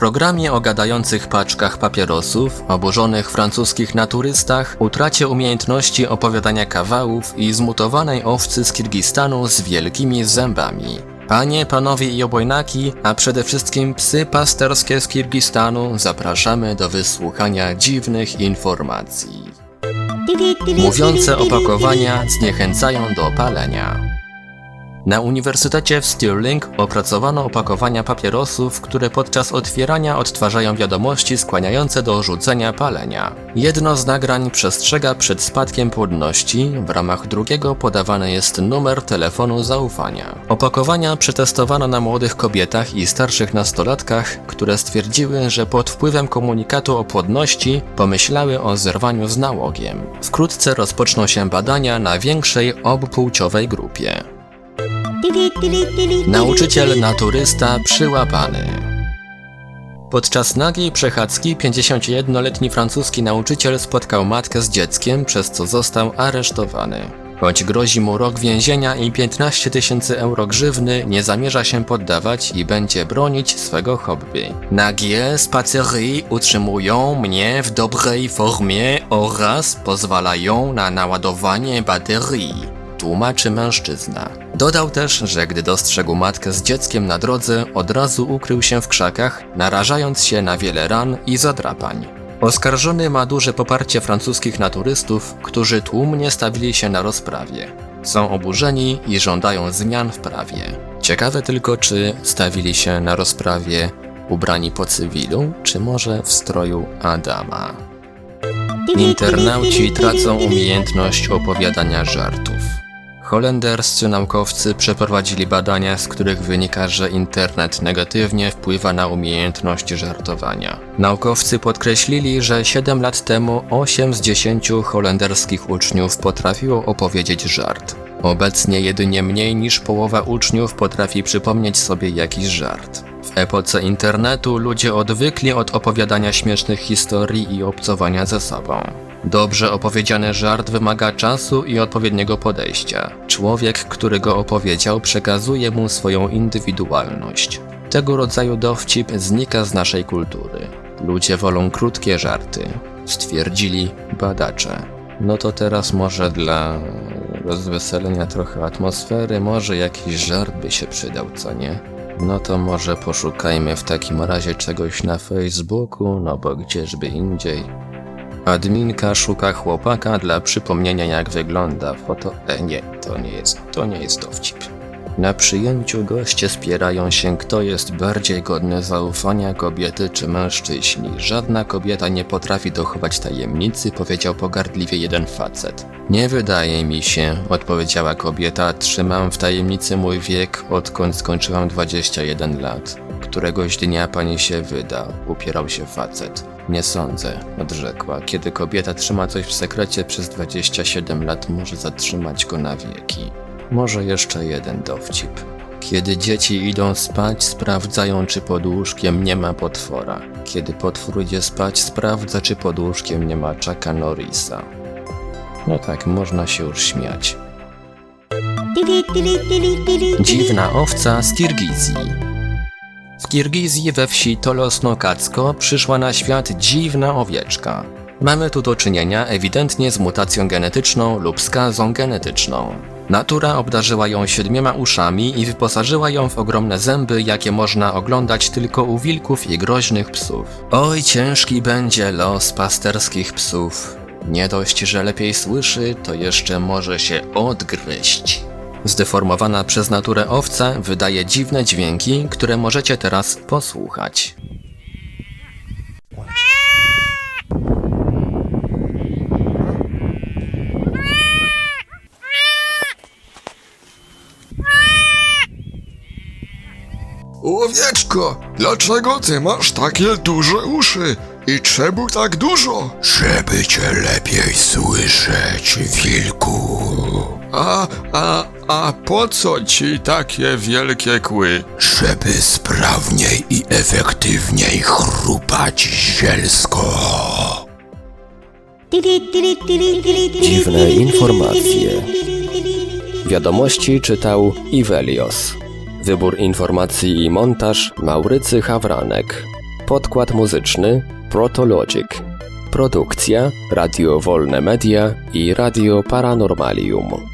Programie o gadających paczkach papierosów, oburzonych francuskich naturystach, utracie umiejętności opowiadania kawałów i zmutowanej owcy z Kirgistanu z wielkimi zębami. Panie, panowie i obojnaki, a przede wszystkim psy pasterskie z Kirgistanu zapraszamy do wysłuchania dziwnych informacji. Mówiące opakowania zniechęcają do palenia. Na Uniwersytecie w Stirling opracowano opakowania papierosów, które podczas otwierania odtwarzają wiadomości skłaniające do rzucenia palenia. Jedno z nagrań przestrzega przed spadkiem płodności, w ramach drugiego podawany jest numer telefonu zaufania. Opakowania przetestowano na młodych kobietach i starszych nastolatkach, które stwierdziły, że pod wpływem komunikatu o płodności pomyślały o zerwaniu z nałogiem. Wkrótce rozpoczną się badania na większej obpłciowej grupie. Nauczyciel naturysta przyłapany. Podczas nagiej przechadzki 51-letni francuski nauczyciel spotkał matkę z dzieckiem, przez co został aresztowany. Choć grozi mu rok więzienia i 15 tysięcy euro grzywny, nie zamierza się poddawać i będzie bronić swego hobby. Nagie spacery utrzymują mnie w dobrej formie oraz pozwalają na naładowanie baterii tłumaczy mężczyzna. Dodał też, że gdy dostrzegł matkę z dzieckiem na drodze, od razu ukrył się w krzakach, narażając się na wiele ran i zadrapań. Oskarżony ma duże poparcie francuskich naturystów, którzy tłumnie stawili się na rozprawie. Są oburzeni i żądają zmian w prawie. Ciekawe tylko, czy stawili się na rozprawie ubrani po cywilu, czy może w stroju Adama. Internauci tracą umiejętność opowiadania żartów. Holenderscy naukowcy przeprowadzili badania, z których wynika, że internet negatywnie wpływa na umiejętność żartowania. Naukowcy podkreślili, że 7 lat temu 8 z 10 holenderskich uczniów potrafiło opowiedzieć żart. Obecnie jedynie mniej niż połowa uczniów potrafi przypomnieć sobie jakiś żart. W epoce internetu ludzie odwykli od opowiadania śmiesznych historii i obcowania ze sobą. Dobrze opowiedziany żart wymaga czasu i odpowiedniego podejścia. Człowiek, który go opowiedział, przekazuje mu swoją indywidualność. Tego rodzaju dowcip znika z naszej kultury. Ludzie wolą krótkie żarty, stwierdzili badacze. No to teraz może dla rozweselenia trochę atmosfery, może jakiś żart by się przydał, co nie? No to może poszukajmy w takim razie czegoś na Facebooku, no bo gdzieżby indziej. Adminka szuka chłopaka dla przypomnienia jak wygląda foto... E, nie, to nie jest, to nie jest dowcip. Na przyjęciu goście spierają się, kto jest bardziej godny zaufania, kobiety czy mężczyźni. Żadna kobieta nie potrafi dochować tajemnicy, powiedział pogardliwie jeden facet. Nie wydaje mi się, odpowiedziała kobieta, trzymam w tajemnicy mój wiek, odkąd skończyłam 21 lat. Któregoś dnia pani się wyda, upierał się facet. Nie sądzę, odrzekła. Kiedy kobieta trzyma coś w sekrecie przez 27 lat, może zatrzymać go na wieki. Może jeszcze jeden dowcip. Kiedy dzieci idą spać, sprawdzają, czy pod łóżkiem nie ma potwora. Kiedy potwór idzie spać, sprawdza, czy pod łóżkiem nie ma Chucka Norrisa. No tak, można się już śmiać. Dziwna owca z Kirgizji. W Kirgizji we wsi Tolosno-Kacko przyszła na świat dziwna owieczka. Mamy tu do czynienia ewidentnie z mutacją genetyczną lub skazą genetyczną. Natura obdarzyła ją siedmioma uszami i wyposażyła ją w ogromne zęby, jakie można oglądać tylko u wilków i groźnych psów. Oj, ciężki będzie los pasterskich psów. Nie dość, że lepiej słyszy, to jeszcze może się odgryźć. Zdeformowana przez naturę owca wydaje dziwne dźwięki, które możecie teraz posłuchać. Owieczko, dlaczego ty masz takie duże uszy? I czemu tak dużo? Żeby cię lepiej słyszeć, wilku. A, a, a po co ci takie wielkie kły? Żeby sprawniej i efektywniej chrupać zielsko. Dziwne informacje. Wiadomości czytał Ivelios. Wybór informacji i montaż Maurycy Hawranek. Podkład muzyczny Protologic. Produkcja Radio Wolne Media i Radio Paranormalium.